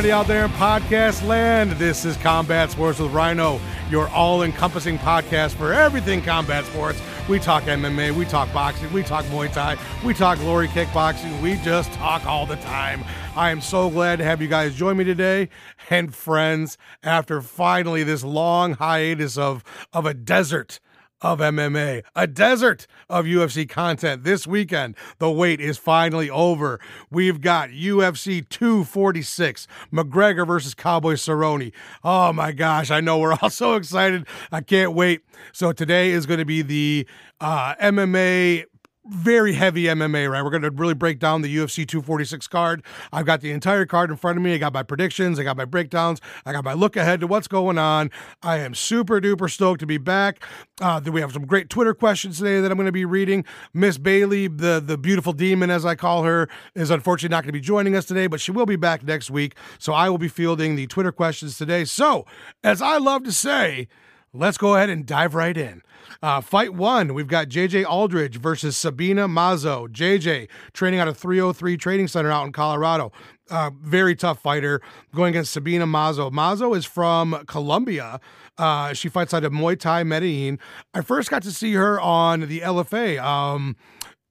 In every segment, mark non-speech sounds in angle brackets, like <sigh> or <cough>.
everybody out there in podcast land. This is Combat Sports with Rhino, your all encompassing podcast for everything combat sports. We talk MMA, we talk boxing, we talk Muay Thai, we talk glory kickboxing, we just talk all the time. I am so glad to have you guys join me today. And friends, after finally this long hiatus of, of a desert of MMA, a desert of UFC content this weekend. The wait is finally over. We've got UFC 246, McGregor versus Cowboy Cerrone. Oh my gosh, I know we're all <laughs> so excited. I can't wait. So today is going to be the uh, MMA very heavy MMA, right? We're going to really break down the UFC 246 card. I've got the entire card in front of me. I got my predictions, I got my breakdowns, I got my look ahead to what's going on. I am super duper stoked to be back. Uh, we have some great Twitter questions today that I'm going to be reading. Miss Bailey, the the beautiful demon as I call her, is unfortunately not going to be joining us today, but she will be back next week. So I will be fielding the Twitter questions today. So, as I love to say, let's go ahead and dive right in. Uh, fight one, we've got JJ Aldrich versus Sabina Mazo. JJ training out of 303 Training Center out in Colorado. Uh, very tough fighter going against Sabina Mazo. Mazo is from Colombia. Uh, she fights out of Muay Thai Medellin. I first got to see her on the LFA. Um,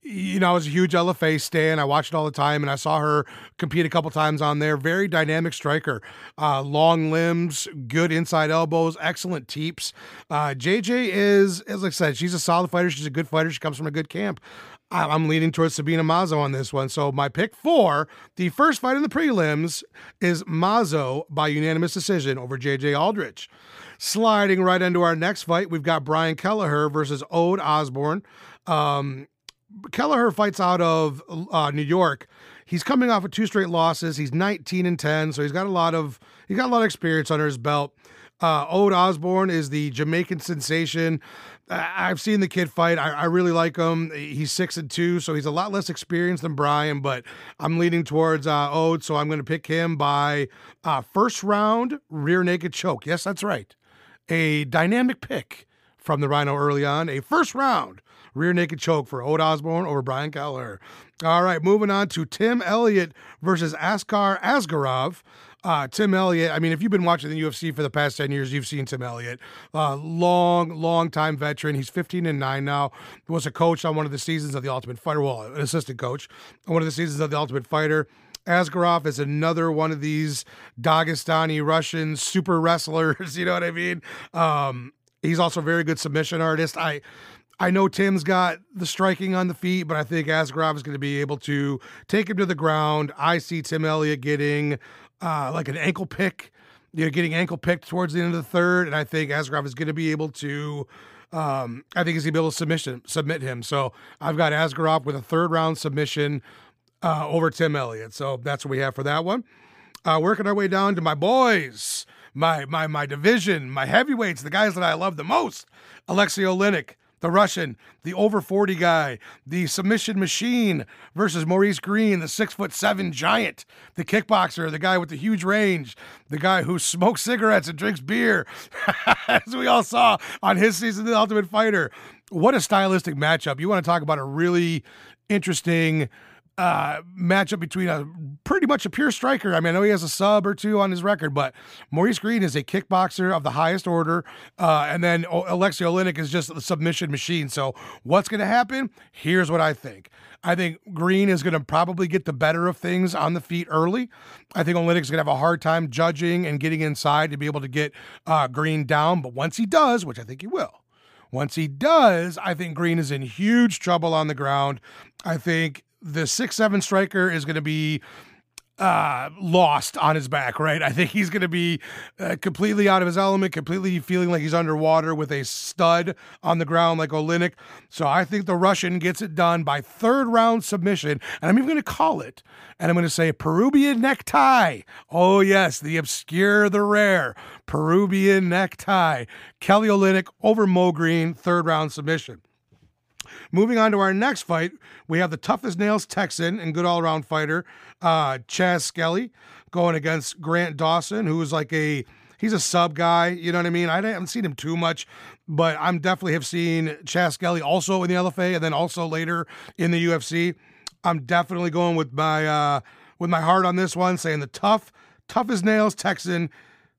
you know, I was a huge LFA stan. I watched it all the time, and I saw her compete a couple times on there. Very dynamic striker, uh, long limbs, good inside elbows, excellent teeps. Uh, JJ is, as I said, she's a solid fighter. She's a good fighter. She comes from a good camp. I'm leaning towards Sabina Mazo on this one. So my pick for the first fight in the prelims is Mazo by unanimous decision over JJ Aldrich. Sliding right into our next fight, we've got Brian Kelleher versus Ode Osborne. Um, Kelleher fights out of uh, New York. He's coming off of two straight losses. He's 19 and 10, so he's got a lot of he's got a lot of experience under his belt. Uh, Ode Osborne is the Jamaican sensation. I've seen the kid fight. I, I, really like him. He's six and two, so he's a lot less experienced than Brian. But I'm leaning towards uh, Ode, so I'm going to pick him by uh, first round rear naked choke. Yes, that's right. A dynamic pick from the Rhino early on. A first round rear naked choke for Ode Osborne over Brian Kelleher. All right, moving on to Tim Elliott versus Askar Askarov. Uh, Tim Elliott, I mean, if you've been watching the UFC for the past 10 years, you've seen Tim Elliott. Uh, long, long time veteran. He's 15 and 9 now. Was a coach on one of the seasons of The Ultimate Fighter, well, an assistant coach on one of the seasons of The Ultimate Fighter. Askarov is another one of these Dagestani Russian super wrestlers. <laughs> You know what I mean? Um, he's also a very good submission artist. I I know Tim's got the striking on the feet, but I think Askarov is going to be able to take him to the ground. I see Tim Elliott getting uh, like an ankle pick, you know, getting ankle picked towards the end of the third, and I think Askarov is going to be able to. Um, I think he's going to be able to submission, submit him. So I've got Askarov with a third round submission uh, over Tim Elliott. So that's what we have for that one. Uh, working our way down to my boys, my my my division, my heavyweights, the guys that I love the most. Alexei Oleinik the Russian, the over 40 guy, the submission machine versus Maurice Greene, the six foot seven giant, the kickboxer, the guy with the huge range, the guy who smokes cigarettes and drinks beer, <laughs> as we all saw on his season of The Ultimate Fighter. What a stylistic matchup. You want to talk about a really interesting uh, matchup between a pretty much a pure striker. I mean, I know he has a sub or two on his record, but Maurice Greene is a kickboxer of the highest order, uh, and then Alexei Oleinik is just a submission machine. So, what's going to happen? Here's what I think. I think Greene is going to probably get the better of things on the feet early. I think Oleinik's going to have a hard time judging and getting inside to be able to get uh, Greene down. But once he does, which I think he will, once he does, I think Greene is in huge trouble on the ground. I think the six seven striker is going to be uh, lost on his back, right? I think he's going to be uh, completely out of his element, completely feeling like he's underwater with a stud on the ground like Oleinik. So I think the Russian gets it done by third round submission. And I'm even going to call it, and I'm going to say Peruvian necktie. Oh, yes, the obscure, the rare Peruvian necktie. Kelly Oleinik over Mo Greene, third round submission. Moving on to our next fight, we have the toughest nails Texan and good all around fighter, uh, Chas Skelly, going against Grant Dawson, who is like a he's a sub guy. You know what I mean? I haven't seen him too much, but I'm definitely have seen Chas Skelly also in the LFA and then also later in the UFC. I'm definitely going with my uh, with my heart on this one, saying the tough tough as nails Texan.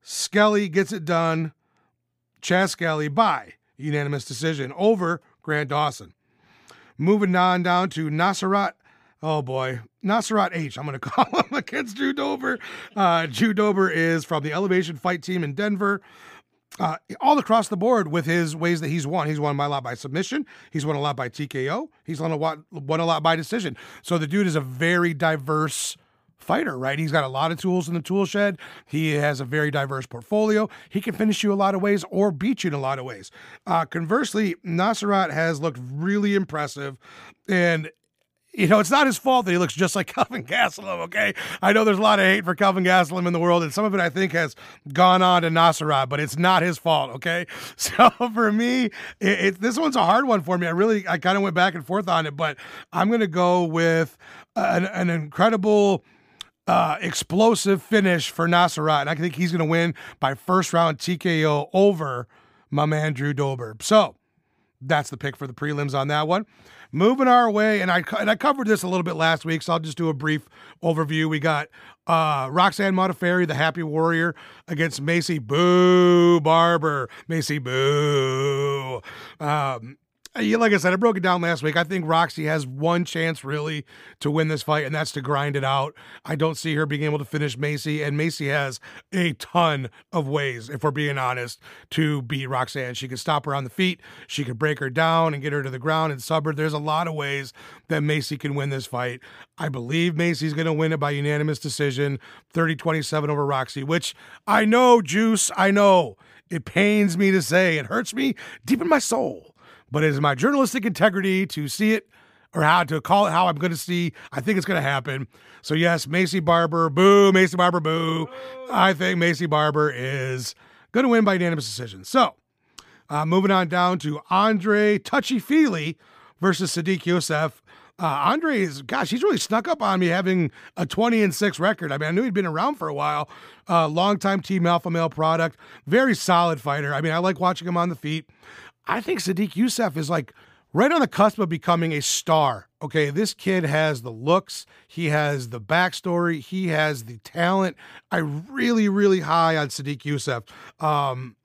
Skelly gets it done. Chas Skelly by unanimous decision over Grant Dawson. Moving on down to Nasrat. Oh boy, Nasrat H. I'm going <laughs> to call him against Drew Dober. Uh, Drew Dober is from the Elevation Fight Team in Denver. Uh, all across the board with his ways that he's won. He's won a lot by submission. He's won a lot by TKO. He's won a lot, won a lot by decision. So the dude is a very diverse fighter, right? He's got a lot of tools in the tool shed. He has a very diverse portfolio. He can finish you a lot of ways or beat you in a lot of ways. Uh, conversely, Nasrat has looked really impressive. And you know, it's not his fault that he looks just like <laughs> Kelvin Gastelum, okay? I know there's a lot of hate for Kelvin Gastelum in the world, and some of it I think has gone on to Nasrat, but it's not his fault, okay? <laughs> So for me, it, it, this one's a hard one for me. I really, I kind of went back and forth on it, but I'm going to go with an, an incredible uh, explosive finish for Nasrat. And I think he's going to win by first round TKO over my man Drew Dober. So that's the pick for the prelims on that one. Moving our way, and I and I covered this a little bit last week, so I'll just do a brief overview. We got uh, Roxanne Modafferi, the Happy Warrior, against Maycee Boo Barber. Maycee Boo. Um, Uh, like I said, I broke it down last week. I think Roxy has one chance really to win this fight, and that's to grind it out. I don't see her being able to finish Maycee, and Maycee has a ton of ways, if we're being honest, to beat Roxanne. She could stop her on the feet, she could break her down and get her to the ground and sub her. There's a lot of ways that Maycee can win this fight. I believe Maycee's going to win it by unanimous decision, 30 27 over Roxy, which I know, Juice, I know. It pains me to say, it hurts me deep in my soul but it is my journalistic integrity to see it or how to call it how I'm going to see. I think it's going to happen. So yes, Maycee Barber, boo, Maycee Barber, boo. I think Maycee Barber is going to win by unanimous decision. So uh, moving on down to Andre Touchy Fili versus Sodiq Yusuff. Uh, Andre is, gosh, he's really snuck up on me having a 20 and 6 record. I mean, I knew he'd been around for a while. Uh, longtime Team Alpha Male product. Very solid fighter. I mean, I like watching him on the feet. I think Sodiq Yusuff is like right on the cusp of becoming a star. Okay, this kid has the looks, he has the backstory, he has the talent. I really, really high on Sodiq Yusuff. Um,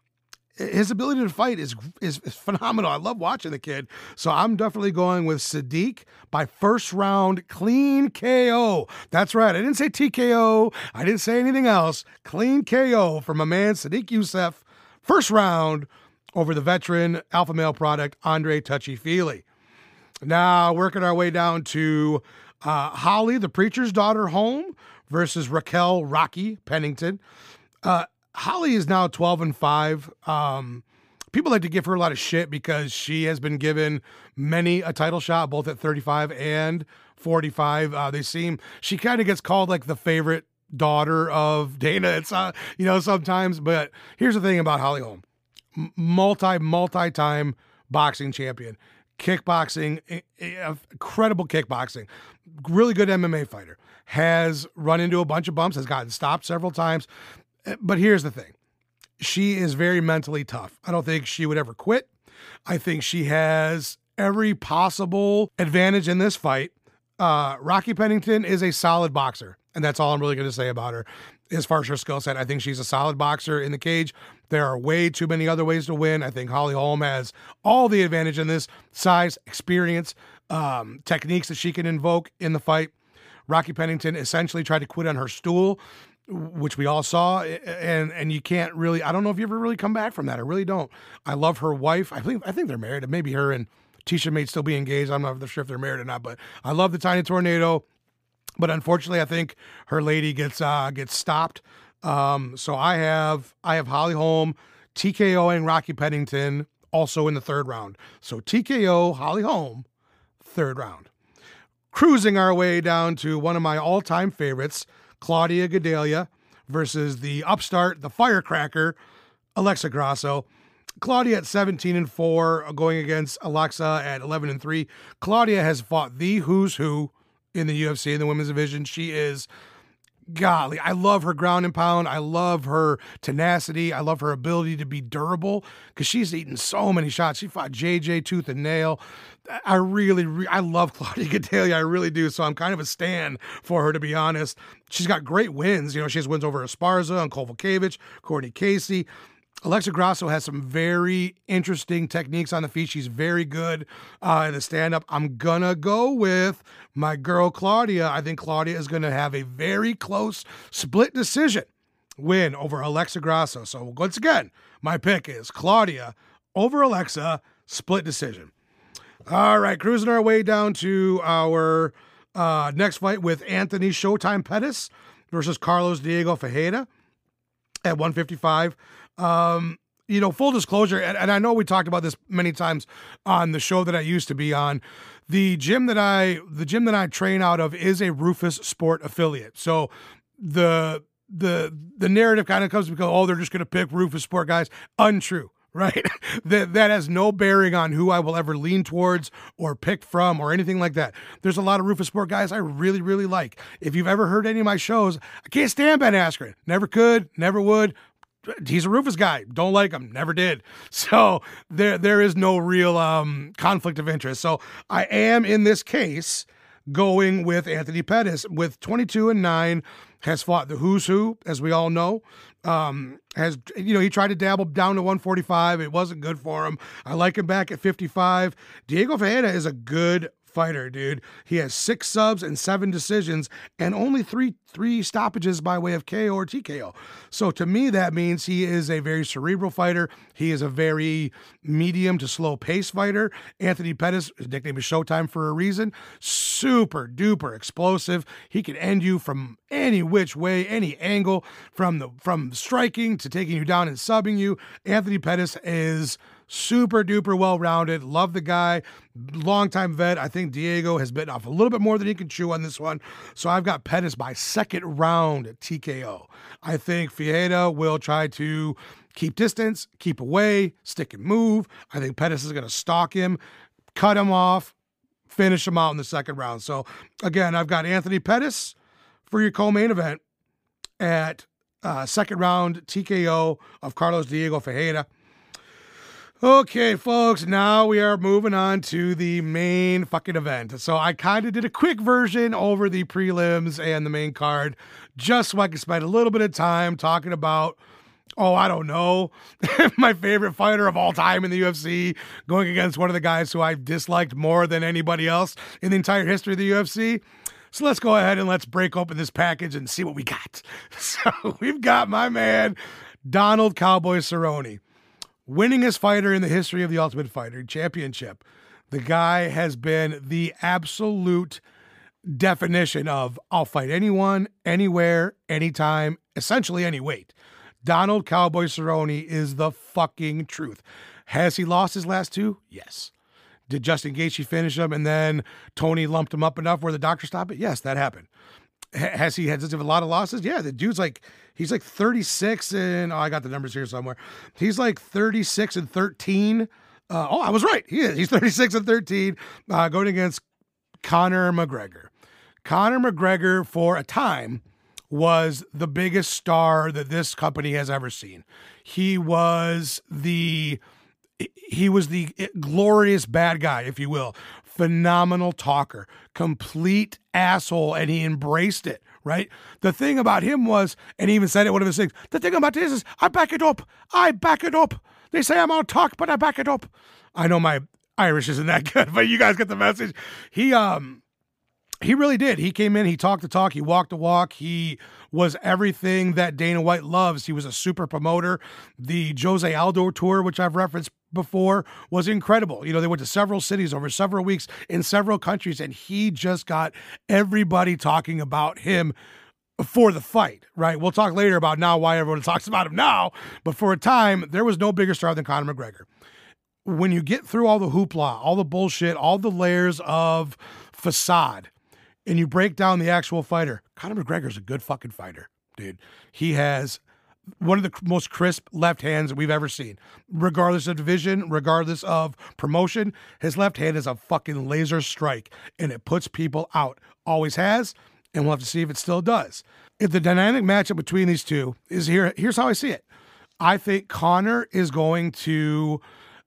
his ability to fight is, is, is phenomenal. I love watching the kid. So I'm definitely going with Sodiq by first round clean KO. That's right. I didn't say TKO. I didn't say anything else. Clean KO from my man Sodiq Yusuff. First round over the veteran alpha male product, Andre Touchy Fili. Now, working our way down to uh, Holly, the preacher's daughter, Holm versus Raquel Rocky Pennington. Uh, Holly is now 12 and 5. Um, people like to give her a lot of shit because she has been given many a title shot, both at 35 and 45. Uh, they seem, she kind of gets called like the favorite daughter of Dana. It's, uh, you know, sometimes, but here's the thing about Holly Holm multi multi time boxing champion, kickboxing, incredible kickboxing, really good MMA fighter. Has run into a bunch of bumps, has gotten stopped several times. Eh, but here's the thing she is very mentally tough. I don't think she would ever quit. I think she has every possible advantage in this fight. Uh, Rocky Pennington is a solid boxer, and that's all I'm really going to say about her as far as her skill set. I think she's a solid boxer in the cage. There are way too many other ways to win. I think Holly Holm has all the advantage in this size, experience, um, techniques that she can invoke in the fight. Rocky Pennington essentially tried to quit on her stool, which we all saw, and and you can't really. I don't know if you ever really come back from that. I really don't. I love her wife. I think I think they're married. Maybe her and Tecia may still be engaged. I'm not sure if they're married or not, but I love the Tiny Tornado. But unfortunately, I think her lady gets uh, gets stopped. Um, so I have I have Holly Holm, TKO and Rocky Pennington also in the third round. So TKO Holly Holm, third round. Cruising our way down to one of my all-time favorites, Claudia Gadelha versus the upstart, the firecracker, Alexa Grasso. Claudia at 17 and 4, going against Alexa at 11 and 3. Claudia has fought the who's who in the UFC in the women's division. She is golly, I love her ground and pound. I love her tenacity. I love her ability to be durable because she's eaten so many shots. She fought JJ tooth and nail. I really, re- I love <laughs> Claudia Gadelha. I really do. So I'm kind of a stan for her, to be honest. She's got great wins. You know, she has wins over Esparza and Kowalkiewicz, Courtney Casey. Alexa Grasso has some very interesting techniques on the feet. She's very good uh, in the stand up. I'm going to go with my girl Claudia. I think Claudia is going to have a very close split decision win over Alexa Grasso. So, once again, my pick is Claudia over Alexa, split decision. All right, cruising our way down to our uh, next fight with Anthony Showtime Pettis versus Carlos Diego Ferreira at 155. Um, you know, full disclosure, and, and I know we talked about this many times on the show that I used to be on. The gym that I the gym that I train out of is a Roufusport affiliate. So the the the narrative kind of comes because oh they're just going to pick Roufusport guys. Untrue <laughs> right? that that has no bearing on who I will ever lean towards or pick from or anything like that. There's a lot of Roufusport guys I really, really like. If you've ever heard any of my shows, I can't stand Ben Askren. Never could, never would he's a Roufus guy. Don't like him. Never did. <laughs> So there there is no real um, conflict of interest. So I am in this case going with Anthony Pettis with 22 and 9 has fought the who's who as we all know. Um, has you know he tried to dabble down to 145 it wasn't good for him i like him back at 55 diego Ferreira is a good fighter, dude. He has six subs and seven decisions and only three three stoppages by way of KO or TKO. So to me, that means he is a very cerebral fighter. He is a very medium to slow pace fighter. Anthony Pettis, his nickname is Showtime for a reason. Super duper explosive. He can end you from any which way, any angle, from the from striking to taking you down and subbing you. Anthony Pettis is super duper well rounded. Love the guy, longtime vet. I think Diego has bitten off a little bit more than he can chew on this one. So I've got Pettis by second round TKO. I think Ferreira will try to keep distance, keep away, stick and move. I think Pettis is going to stalk him, cut him off, finish him out in the second round. So again, I've got Anthony Pettis for your co-main event at uh, second round TKO of Carlos Diego Ferreira. Okay, folks, now we are moving on to the main fucking event. So I kind of did a quick version over the prelims and the main card just so I could spend a little bit of time talking about, oh, I don't know, <laughs> my favorite fighter of all time in the UFC going against one of the guys who I've disliked more than anybody else in the entire history of the UFC. So let's go ahead and let's break open this package and see what we got. <laughs> So we've got my man, Donald Cowboy Cerrone winningest fighter in the history of the Ultimate Fighter Championship. The guy has been the absolute definition of I'll fight anyone, anywhere, anytime, essentially any weight. Donald Cowboy Cerrone is the fucking truth. Has he lost his last two? Yes. Did Justin Gaethje finish him and then Tony lumped him up enough where the doctor stopped it? Yes, that happened. Has he had a lot of losses? Yeah, the dude's like he's like 36 and oh, I got the numbers here somewhere. He's like 36 and 13. Uh, oh, I was right. He is. He's <laughs> 36 and 13, uh, going against Conor McGregor. Conor McGregor, for a time, was the biggest star that this company has ever seen. He was the he was the glorious bad guy, if you will, phenomenal talker, complete asshole, and he embraced it, right? The thing about him was, and he even said it one of his things, the thing about this is I back it up. I back it up. They say I'm out talk, but I back it up. I know my Irish isn't that <laughs> good, but you guys get the message. He um he really did. He came in, he talked the talk, he walked the walk, he was everything that Dana White loves. He was a super promoter. The Jose Aldo tour, which I've referenced before, was incredible. You know, they went to several cities over several weeks in several countries, and he just got everybody talking about him for the fight, right? We'll talk later about now why everyone <laughs> talks about him now, but for a time, there was no bigger star than Conor McGregor. When you get through all the hoopla, all the bullshit, all the layers of facade, and you break down the actual fighter, Conor McGregor's a good fucking fighter, dude. He has one of the most crisp left hands we've ever seen. Regardless of division, regardless of promotion, his left hand is a fucking laser strike and it puts people out. Always has, and we'll have to see if it still does. If the dynamic matchup between these two is here, here's how I see it. I think Conor is going to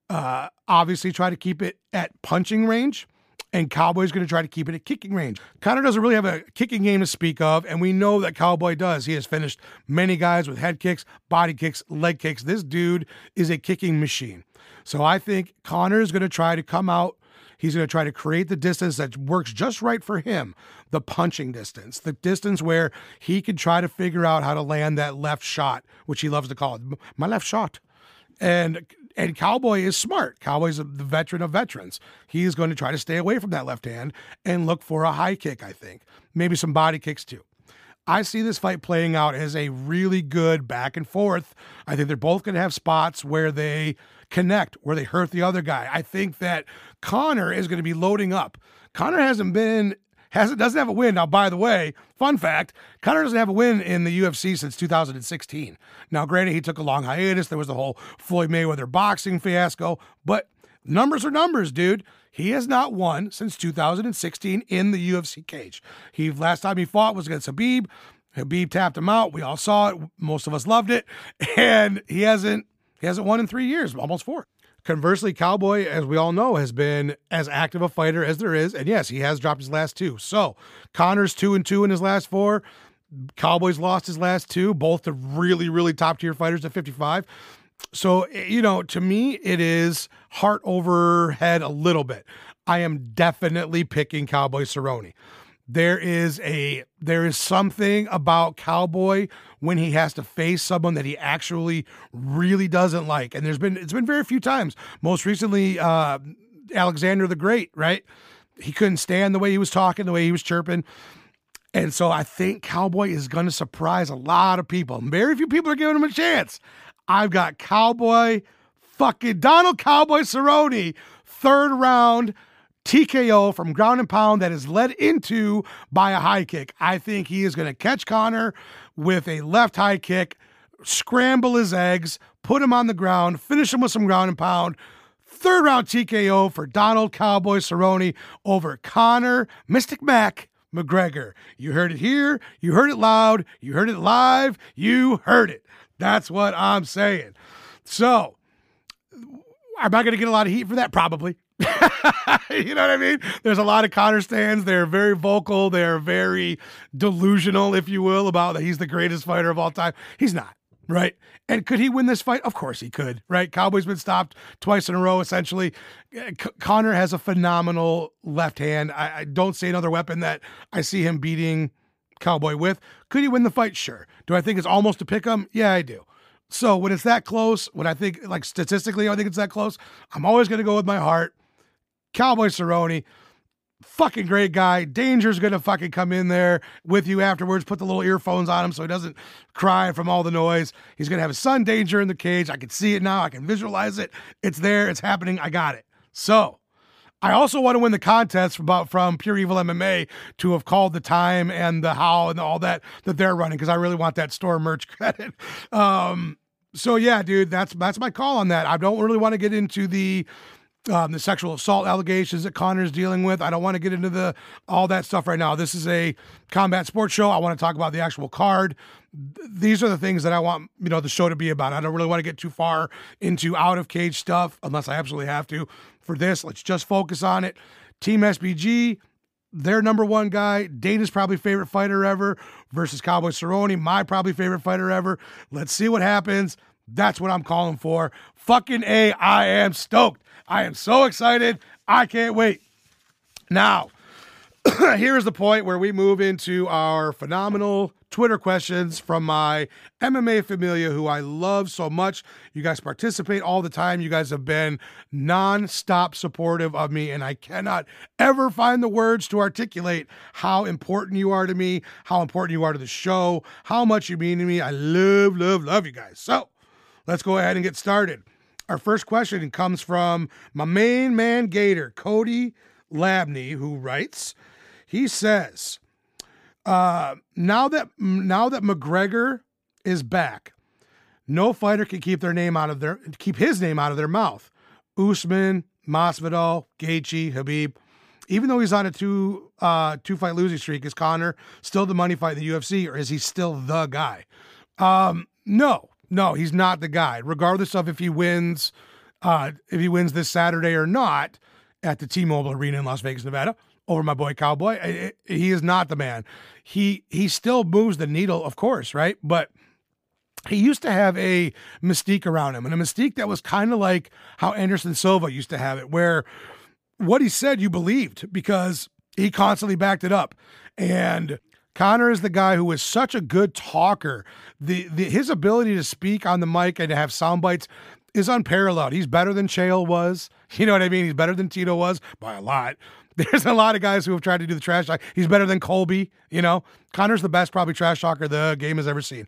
uh, obviously try to keep it at punching range and Cowboy's going to try to keep it at kicking range. Conor doesn't really have a kicking game to speak of, and we know that Cowboy does. He has finished many guys with head kicks, body kicks, leg kicks. This dude is a kicking machine. So I think Conor is going to try to come out. He's going to try to create the distance that works just right for him, the punching distance, the distance where he can try to figure out how to land that left shot, which he loves to call it my left shot. And and Cowboy is smart. Cowboy's the veteran of veterans. He is going to try to stay away from that left hand and look for a high kick, I think. Maybe some body kicks too. I see this fight playing out as a really good back and forth. I think they're both going to have spots where they connect, where they hurt the other guy. I think that Conor is going to be loading up. Conor hasn't been has doesn't have a win. Now, by the way, fun fact: Conor doesn't have a win in the UFC since 2016. Now, granted, he took a long hiatus. There was the whole Floyd Mayweather boxing fiasco, but numbers are numbers, dude. He has not won since 2016 in the UFC cage. He last time he fought was against Khabib. Khabib tapped him out. We all saw it. Most of us loved it, <laughs> and he hasn't he hasn't won in three years, almost four. Conversely, Cowboy, as we all know, has been as active a fighter as there is. And yes, he has dropped his last two. So Conor's two and two in his last four. Cowboys lost his last two, both to really, really top tier fighters at 55. So, eh, you know, to me, it is heart over head a little bit. I am definitely picking Cowboy Cerrone there is a there is something about cowboy when he has to face someone that he actually really doesn't like. And there's been it's been very few times. Most recently uh alexander the great right? He couldn't stand the way he was talking the way he was chirping. And so i think cowboy is going to surprise a lot of people. Very few people are giving him a chance. I've got cowboy fucking donald cowboy cerrone third round TKO from ground and pound that is led into by a high kick. I think he is going to catch Conor with a left high kick, scramble his eggs, put him on the ground, finish him with some ground and pound. Third round TKO for Donald Cowboy Cerrone over Conor Mystic Mac McGregor. You heard it here. You heard it loud. You heard it live. You heard it. That's what I'm saying. So, am I going to get a lot of heat for that? Probably. <laughs> you know what I mean? There's a lot of Conor stands. They're very vocal. They're very delusional, if you will, about that he's the greatest fighter of all time. He's not, right? And could he win this fight? Of course he could, right? Cowboy's been stopped twice in a row, essentially. Uh, C- Conor has a phenomenal left hand. I, I don't see another weapon that I see him beating Cowboy with. Could he win the fight? Sure. Do I think it's almost a pick 'em? Yeah, I do. So when it's that close, when I think like statistically, I think it's that close, I'm always going to go with my heart. Cowboy Cerrone, fucking great guy. Danger's gonna fucking come in there with you afterwards. Put the little earphones on him so he doesn't cry from all the noise. He's gonna have his son Danger in the cage. I can see it now. I can visualize it. It's there. It's happening. I got it. So. I also want to win the contest from, about from Pure Evil MMA to have called the time and the how and all that that they're running because I really want that store merch <laughs> credit. Um, so yeah, dude, that's that's my call on that. I don't really want to get into the um, the sexual assault allegations that Conor's dealing with. I don't want to get into the all that stuff right now. This is a combat sports show. I want to talk about the actual card. These are the things that I want you know the show to be about. I don't really want to get too far into out of cage stuff unless I absolutely have to. For this, let's just focus on it. Team SBG, their number one guy, Dana's probably favorite fighter ever versus Cowboy Cerrone, my probably favorite fighter ever. Let's see what happens. That's what I'm calling for. Fucking A, I am stoked. I am so excited. I can't wait. Now, <clears throat> here is the point where we move into our phenomenal Twitter questions from my MMA familia, who I love so much. You guys participate all the time. You guys have been non-stop supportive of me, and I cannot ever find the words to articulate how important you are to me, how important you are to the show, how much you mean to me. I love, love, love you guys. So let's go ahead and get started. Our first question comes from my main man Gator, Cody Labney, who writes, he says, uh, now that now that McGregor is back, no fighter can keep their name out of their keep his name out of their mouth. Usman, Masvidal, Gaethje, Khabib. even though he's on a two uh, two fight losing streak, is Conor still the money fight in the UFC, or is he still the guy? Um, no, no, he's not the guy. Regardless of if he wins, uh, if he wins this Saturday or not at the T-Mobile Arena in Las Vegas, Nevada, over my boy Cowboy, it, it, he is not the man. He he still moves the needle, of course, right? But he used to have a mystique around him, and a mystique that was kind of like how Anderson Silva used to have it, where what he said you believed because he constantly backed it up. And Conor is the guy who is such a good talker. The, the his ability to speak on the mic and to have sound bites is unparalleled. He's better than Chael was. <laughs> You know what I mean? He's better than Tito was by a lot. <laughs> There's a lot of guys who have tried to do the trash talk. He's better than Colby. You know, Conor's the best probably trash talker the game has ever seen.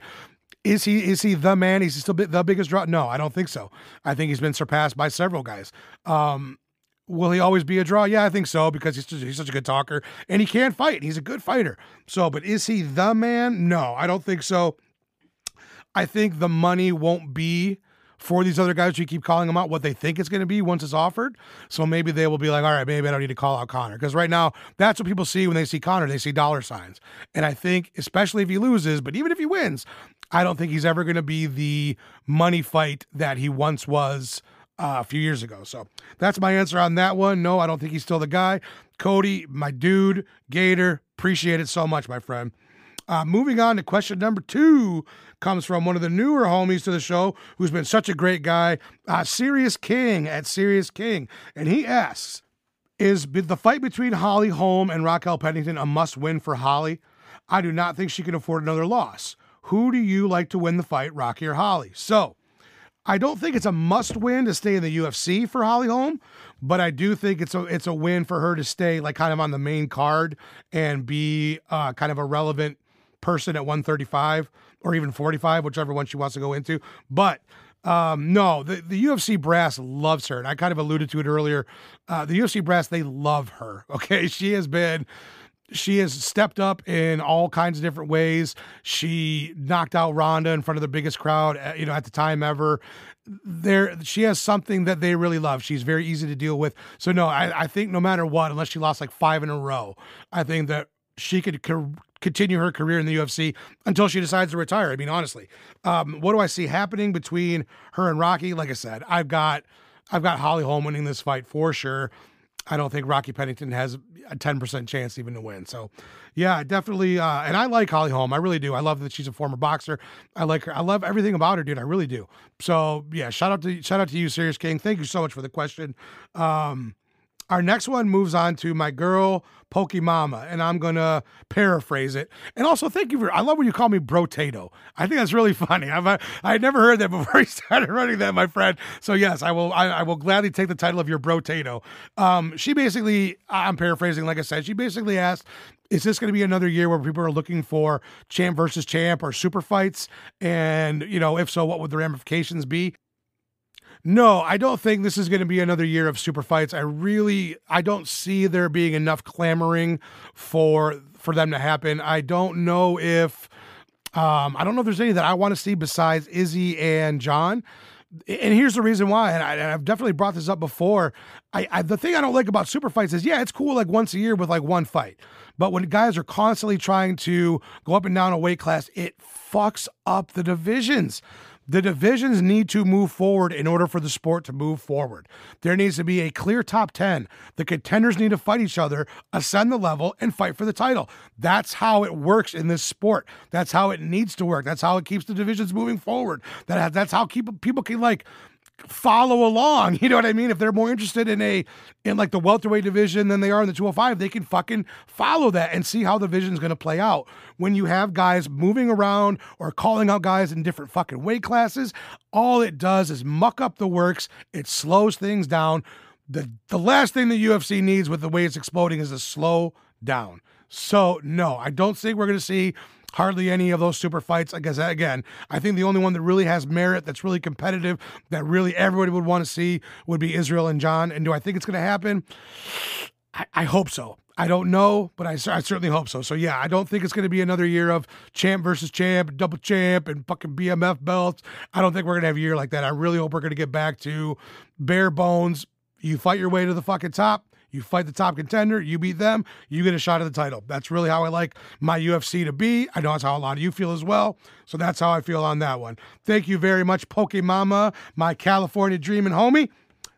Is he is he the man? Is he still the biggest draw? No, I don't think so. I think he's been surpassed by several guys. Um, will he always be a draw? Yeah, I think so because he's just, he's such a good talker and he can't fight. He's a good fighter. So, but is he the man? No, I don't think so. I think the money won't be for these other guys who keep calling them out what they think it's going to be once it's offered. So maybe they will be like, all right, maybe I don't need to call out Conor. Because right now, that's what people see when they see Conor. They see dollar signs. And I think, especially if he loses, but even if he wins, I don't think he's ever going to be the money fight that he once was uh, a few years ago. So that's my answer on that one. No, I don't think he's still the guy. Cody, my dude, Gator, appreciate it so much, my friend. Uh, moving on to question number two comes from one of the newer homies to the show who's been such a great guy, uh, Serious King at Serious King. And he asks Is the fight between Holly Holm and Raquel Pennington a must win for Holly? I do not think she can afford another loss. Who do you like to win the fight, Rocky or Holly? So, I don't think it's a must win to stay in the UFC for Holly Holm, but I do think it's a it's a win for her to stay like kind of on the main card and be uh, kind of a relevant person at 135 or even 45, whichever one she wants to go into. But um, no, the, the UFC brass loves her. And I kind of alluded to it earlier. Uh, the UFC brass, they love her. <laughs> Okay. She has been she has stepped up in all kinds of different ways. She knocked out Ronda in front of the biggest crowd, uh, you know, at the time ever. There, she has something that they really love. She's very easy to deal with. So no, I, I think no matter what, unless she lost like five in a row, I think that she could co- continue her career in the UFC until she decides to retire. I mean, honestly, um, what do I see happening between her and Rocky? Like I said, I've got I've got Holly Holm winning this fight for sure. I don't think Rocky Pennington has a 10% chance even to win. So, yeah, definitely. Uh, and I like Holly Holm. I really do. I love that she's a former boxer. I like her. I love everything about her, dude. I really do. So, yeah, shout out to shout out to you, Serious King. Thank you so much for the question. Um, our next one moves on to my girl Pokemama, and I'm gonna paraphrase it. And also, thank you for. I love when you call me Brotato. I think that's really <laughs> funny. I've I had never heard that <laughs> before you started running that, my friend. So yes, I will. I, I will gladly take the title of your Brotato. Um, she basically, I'm paraphrasing, like I said, she basically asked, is this going to be another year where people are looking for champ versus champ or super fights? And, you know, if so, what would the ramifications be? No, I don't think this is going to be another year of super fights. I really I don't see there being enough clamoring for for them to happen. I don't know if um I don't know if there's any that I want to see besides Izzy and Jon. And here's the reason why, and, I, have definitely brought this up before. I, I the thing I don't like about super fights is, yeah, it's cool like once a year with like one fight, but when guys are constantly trying to go up and down a weight class, it fucks up the divisions. The divisions need to move forward in order for the sport to move forward. There needs to be a clear top 10. The contenders need to fight each other, ascend the level, and fight for the title. That's how it works in this sport. That's how it needs to work. That's how it keeps the divisions moving forward. That that's how keep, people can like follow along. <laughs> You know what I mean? If they're more interested in a in like the welterweight division than they are in the 205, they can fucking follow that and see how the vision's going to play out. When you have guys moving around or calling out guys in different fucking weight classes, all it does is muck up the works. It slows things down. The the last thing the UFC needs with the way it's exploding is to slow down. So no, I don't think we're going to see hardly any of those super fights. I guess again, I think the only one that really has merit, that's really competitive, that really everybody would want to see would be Israel and Jon. And do I think it's going to happen? I, I, hope so. I don't know, but I, I, certainly hope so. So yeah, I don't think it's going to be another year of champ versus champ, double champ, and fucking BMF belts. I don't think we're going to have a year like that. I really hope we're going to get back to bare bones. You fight your way to the fucking top You fight the top contender, you beat them, you get a shot at the title. That's really how I like my UFC to be. I know that's how a lot of you feel as well. So that's how I feel on that one. Thank you very much, Pokemama, my California dreaming homie.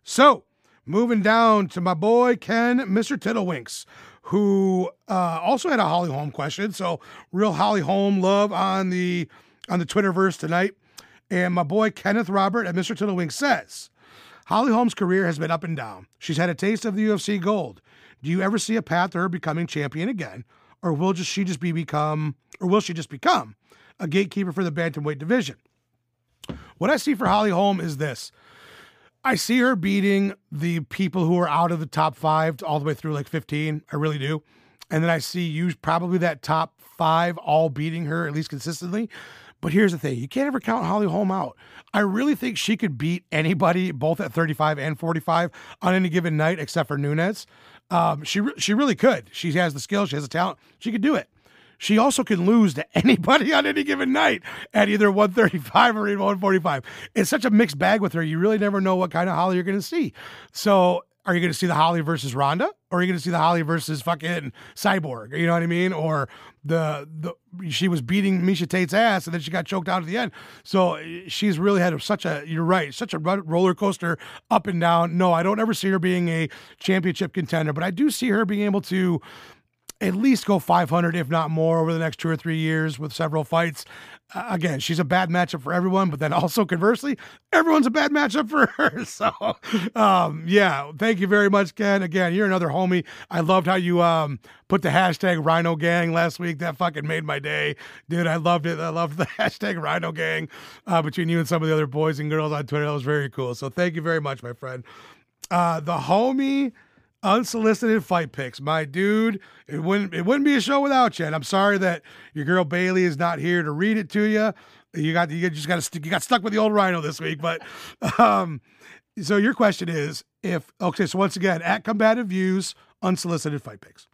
So, moving down to my boy Ken, Mr. Tittlewinks who uh, also had a Holly Holm question. So, real Holly Holm love on the on the Twitterverse tonight. And my boy Kenneth Robert at Mr. Tiddlewinks says, Holly Holm's career has been up and down. She's had a taste of the UFC gold. Do you ever see a path to her becoming champion again, or will just she just be become, or will she just become a gatekeeper for the bantamweight division? What I see for Holly Holm is this. I see her beating the people who are out of the top five all the way through like 15. I really do. And then I see you probably that top five all beating her at least consistently. But here's the thing you can't ever count Holly Holm out. I really think she could beat anybody, both at 35 and 45, on any given night, except for Nunes. Um, she, she really could. She has the skill, she has the talent, she could do it. She also can lose to <laughs> anybody on any given night at either 135 or even 145. It's such a mixed bag with her. You really never know what kind of Holly you're going to see. So are you going to see the Holly versus Ronda, or are you going to see the Holly versus fucking Cyborg? You know what I mean? Or the the she was beating Miesha Tate's ass, and then she got choked out at the end. So uh, she's really had such a you're right, such a roller coaster up and down. No, I don't ever see her being a championship contender, but I do see her being able to at least go 500, if not more, over the next two or three years with several fights. Again, she's a bad matchup for everyone, but then also conversely, everyone's a bad matchup for her. <laughs> So, um, yeah, thank you very much, Ken. Again, you're another homie. I loved how you um, put the hashtag Rhino Gang last week. That fucking made my day, dude. I loved it. I loved <laughs> the hashtag Rhino Gang uh, between you and some of the other boys and girls on Twitter. That was very cool. So, thank you very much, my friend. Uh, the homie unsolicited fight picks. My dude, it wouldn't it wouldn't be a show without you. And I'm sorry that your girl Bailey is not here to read it to you. You got you just got to you got stuck with the old Rhino this week. But um, so your question is if okay. So once again, at combative views, unsolicited fight picks.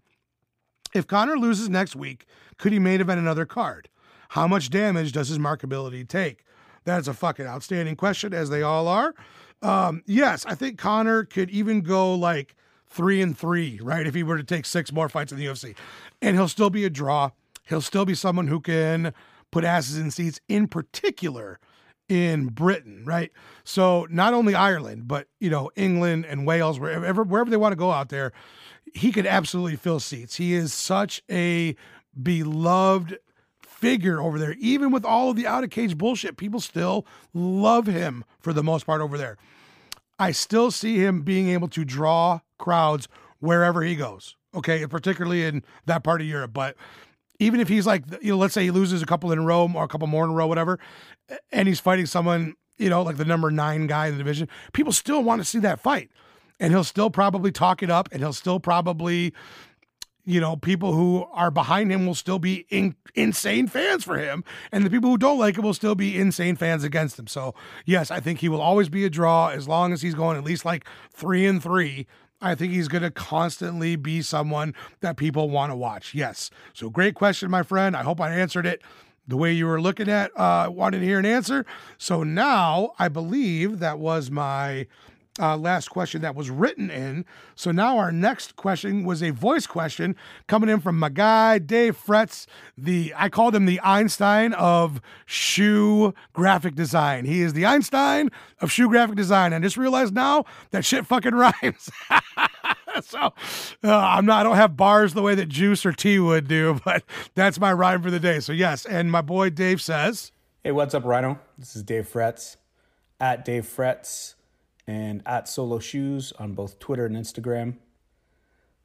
If Conor loses next week, could he main event another card? How much damage does his markability take? That's a fucking outstanding question, as they all are. Um, yes, I think Connor could even go like three and three, right? If he were to take six more fights in the UFC, and he'll still be a draw. He'll still be someone who can put asses in seats, in particular in Britain, right? So not only Ireland, but you know England and Wales, wherever wherever they want to go out there, he could absolutely fill seats. He is such a beloved figure over there. Even with all of the out of cage bullshit, people still love him for the most part over there. I still see him being able to draw crowds wherever he goes. Okay, particularly in that part of Europe. But even if he's like, you know, let's say he loses a couple in a row or a couple more in a row, whatever, and he's fighting someone, you know, like the number nine guy in the division, people still want to see that fight. And he'll still probably talk it up and he'll still probably, you know, people who are behind him will still be in, insane fans for him, and the people who don't like him will still be insane fans against him. So, yes, I think he will always be a draw as long as he's going at least like three and three. I think he's going to constantly be someone that people want to watch. Yes. So, great question, my friend. I hope I answered it the way you were looking at, uh, wanting to hear an answer. So now I believe that was my uh, last question that was written in. So now our next question was a voice question coming in from my guy Dave Fretz. The I called him the Einstein of shoe graphic design. He is the Einstein of shoe graphic design. And just realized now that shit fucking <laughs> rhymes. <laughs> so uh, I'm not. I don't have bars the way that Juice or T would do, <laughs> but that's my rhyme for the day. So yes, and my boy Dave says, "Hey, what's up, Rhino? This is Dave Fretz at Dave Fretz and at Solo Shoes on both Twitter and Instagram.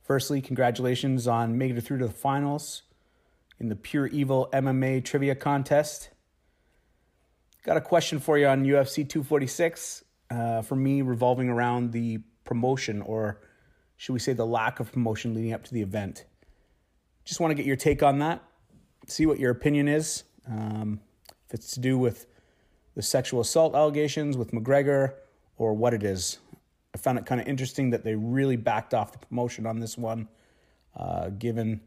Firstly, congratulations on making it through to the finals in the Pure Evil MMA trivia contest. Got a question for you on UFC 246. Uh, for me, revolving around the promotion, or should we say the lack of promotion leading up to the event. Just want to get your take on that, see what your opinion is. Um, if it's to do with the sexual assault allegations with McGregor, or what it is. I found it kind of interesting that they really backed off the promotion on this one, uh, given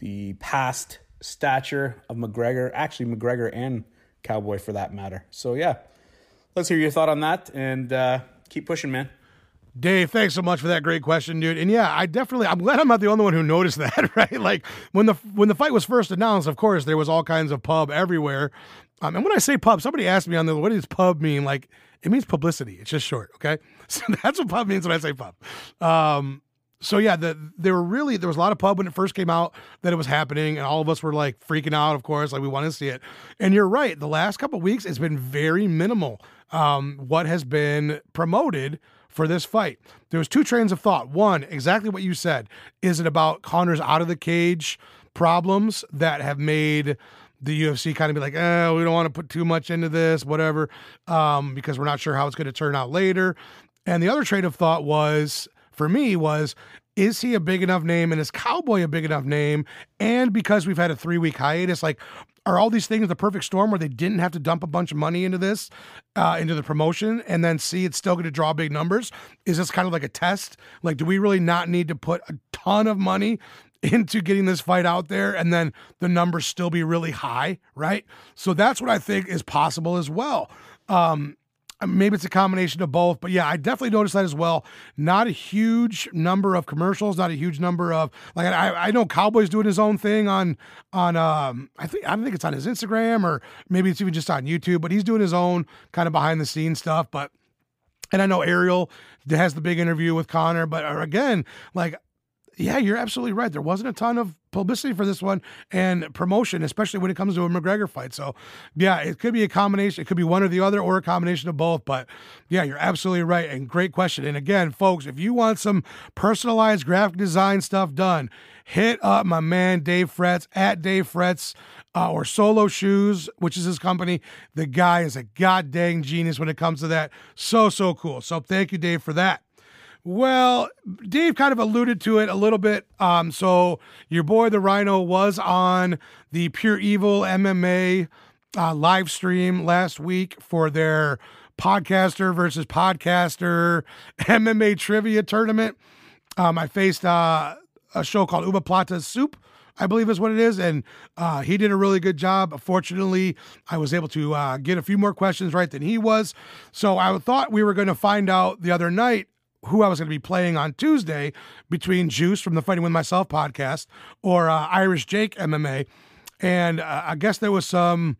the past stature of McGregor, actually, McGregor and Cowboy for that matter. So, yeah, let's hear your thought on that and uh, keep pushing, man. Dave, thanks so much for that great question, dude. And yeah, I definitely I'm glad I'm not the only one who noticed <laughs> that, right? Like when the when the fight was first announced, of course, there was all kinds of pub everywhere. Um, and when I say pub, somebody asked me on the what does pub mean? Like it means publicity. It's just short, okay? <laughs> So that's what pub means when I say pub. Um, so yeah, the, there were really there was a lot of pub when it first came out that it was happening, and all of us were like freaking out. Of course, like we want to see it. And you're right. The last couple weeks, it's been very minimal. Um, what has been promoted for this fight? There was two trains of thought. One, exactly what you said. Is it about Conor's out of the cage problems that have made the UFC kind of be like, eh, we don't want to put too much into this, whatever, um, because we're not sure how it's going to turn out later. And the other train of thought was, for me, was is he a big enough name and is Cowboy a big enough name? And because we've had a three week hiatus, like, are all these things the perfect storm where they didn't have to dump a bunch of money into this, uh, into the promotion, and then see it's still going to draw big numbers? Is this kind of like a test? Like, do we really not need to put a ton of money into getting this fight out there and then the numbers still be really high, right? So that's what I think is possible as well. Um, maybe it's a combination of both, but yeah, I definitely noticed that as well. Not a huge number of commercials, not a huge number of like I, I know Cowboys doing his own thing on on um I think I don't think it's on his Instagram or maybe it's even just on YouTube, but he's doing his own kind of behind the scenes stuff. But and I know Ariel has the big interview with Conor, but uh, again, like yeah, you're absolutely right. There wasn't a ton of publicity for this one and promotion, especially when it comes to a McGregor fight. So, yeah, it could be a combination. It could be one or the other or a combination of both. But yeah, you're absolutely right. And great question. And again, folks, if you want some personalized graphic design stuff done, hit up my man Dave Fretz at Dave Fretz. Uh, or Solo Shoes, which is his company. The guy is a god dang genius when it comes to that. So, so cool. So, thank you, Dave, for that. Well, Dave kind of alluded to it a little bit. Um, so your boy the Rhino was on the Pure Evil MMA uh, live stream last week for their podcaster versus podcaster <laughs> MMA trivia tournament. Um, I faced uh, a show called Uba Plata Soup. I believe is what it is. And uh, he did a really good job. Fortunately, I was able to uh, get a few more questions right than he was. So I thought we were going to find out the other night who I was going to be playing on Tuesday between Juice from the Fighting with Myself podcast or uh, Irish Jake MMA. And uh, I guess there was some,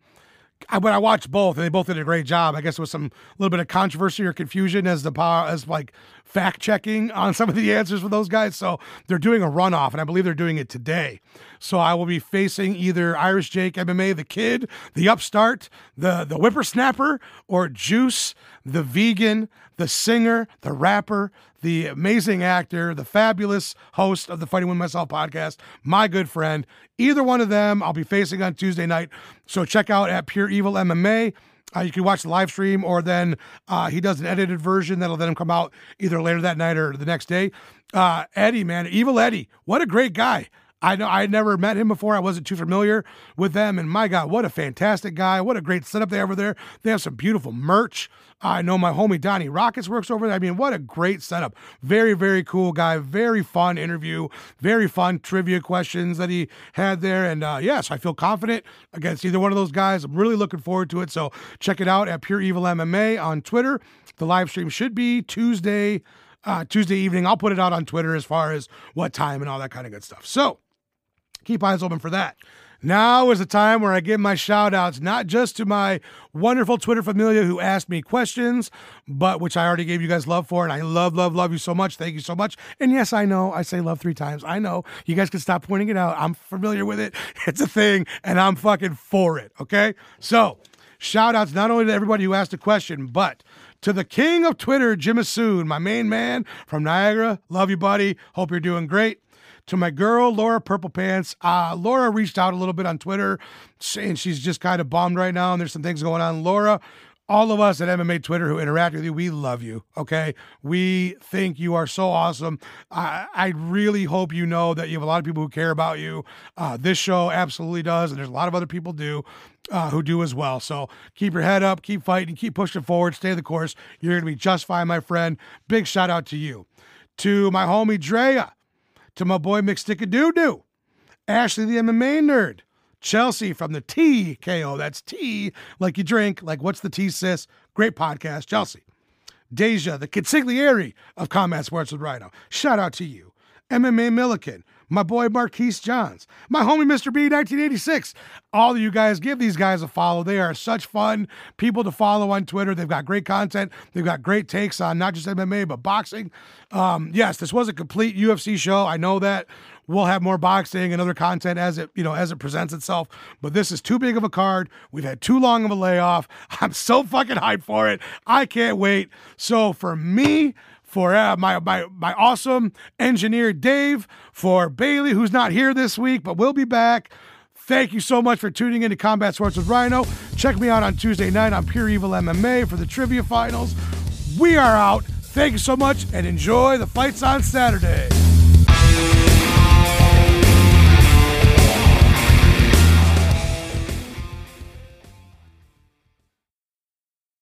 when I watched both, and they both did a great job. I guess there was some little bit of controversy or confusion as the power, as like fact checking on some of the answers for those guys. So they're doing a runoff, and I believe they're doing it today. So I will be facing either Irish Jake MMA, the kid, the upstart, the the whippersnapper, or Juice, the vegan, the singer, the rapper, the amazing actor, the fabulous host of the Fighting with Myself podcast, my good friend. Either one of them, I'll be facing on Tuesday night. So check out at Pure Evil MMA. Uh, you can watch the live stream, or then uh, he does an edited version that'll then come out either later that night or the next day. Uh, Eddie, man, Evil Eddie, what a great guy. I know I had never met him before. I wasn't too familiar with them. And my God, what a fantastic guy. What a great setup they have over there. They have some beautiful merch. I know my homie Donnie Rockets works over there. I mean, what a great setup. Very, very cool guy. Very fun interview. Very fun trivia questions that he had there. And uh, yes, I feel confident against either one of those guys. I'm really looking forward to it. So check it out at Pure Evil MMA on Twitter. The live stream should be Tuesday. Uh, Tuesday evening. I'll put it out on Twitter as far as what time and all that kind of good stuff. So, keep eyes open for that. Now is the time where I give my shout outs, not just to my wonderful Twitter familia who asked me questions, but which I already gave you guys love for. And I love, love, love you so much. Thank you so much. And yes, I know I say love three times. I know you guys can stop pointing it out. I'm familiar with it. <laughs> It's a thing and I'm fucking for it. Okay. So shout outs not only to everybody who asked a question, but to the king of Twitter, Jim Assoon, my main man from Niagara. Love you, buddy. Hope you're doing great to my girl Laura Purple Pants. Uh, Laura reached out a little bit on Twitter, saying she's just kind of bummed right now, and there's some things going on. Laura, all of us at MMA Twitter who interact with you, we love you. Okay, we think you are so awesome. I, I really hope you know that you have a lot of people who care about you. Uh, this show absolutely does, and there's a lot of other people do. Uh, who do as well. So keep your head up, keep fighting, keep pushing forward, stay the course. You're going to be just fine, my friend. Big shout out to you. To my homie Drea, to my boy McStickadoo Ashley the MMA nerd, Chelsea from the TKO. That's T like you drink. Like what's the T sis? Great podcast, Chelsea. Deja, the consigliere of Combat Sports with Rhino. Shout out to you. MMA Milliken, my boy Marquise Johns, my homie Mr. B 1986. All of you guys give these guys a follow. They are such fun people to follow on Twitter. They've got great content. They've got great takes on not just MMA but boxing. Um, yes, this was a complete UFC show. I know that. We'll have more boxing and other content as it, you know, as it presents itself. But this is too big of a card. We've had too long of a layoff. <laughs> I'm so fucking hyped for it. I can't wait. So for me, for uh, my, my my awesome engineer Dave, for Bailey, who's not here this week but will be back. Thank you so much for tuning in to Combat Sports with Rhino. Check me out on Tuesday night on Pure Evil MMA for the trivia finals. We are out. Thank you so much and enjoy the fights on Saturday.